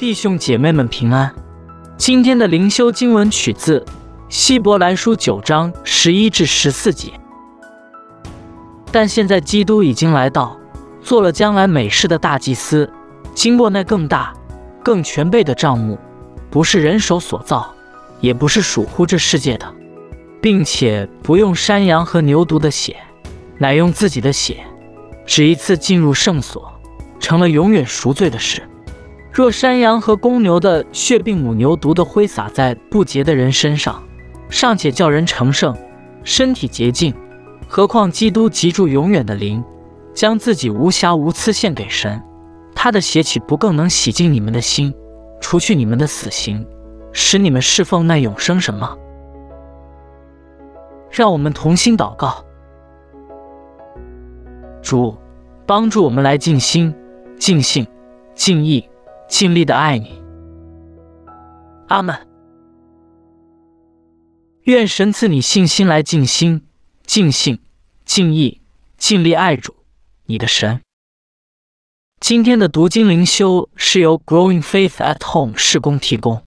弟兄姐妹们平安。今天的灵修经文取自希伯来书九章十一至十四节。但现在基督已经来到，做了将来美事的大祭司，经过那更大、更全备的账目，不是人手所造，也不是属乎这世界的，并且不用山羊和牛犊的血，乃用自己的血，只一次进入圣所，成了永远赎罪的事。若山羊和公牛的血，并母牛犊的灰洒在不洁的人身上，尚且叫人成圣，身体洁净。何况基督极住永远的灵，将自己无瑕无疵献给神，他的血岂不更能洗净你们的心，除去你们的死刑，使你们侍奉那永生神吗？让我们同心祷告，主帮助我们来尽心、尽性、尽意、尽力的爱你。阿门。愿神赐你信心来静心。尽性、尽意、尽力爱主，你的神。今天的读经灵修是由 Growing Faith at Home 施工提供。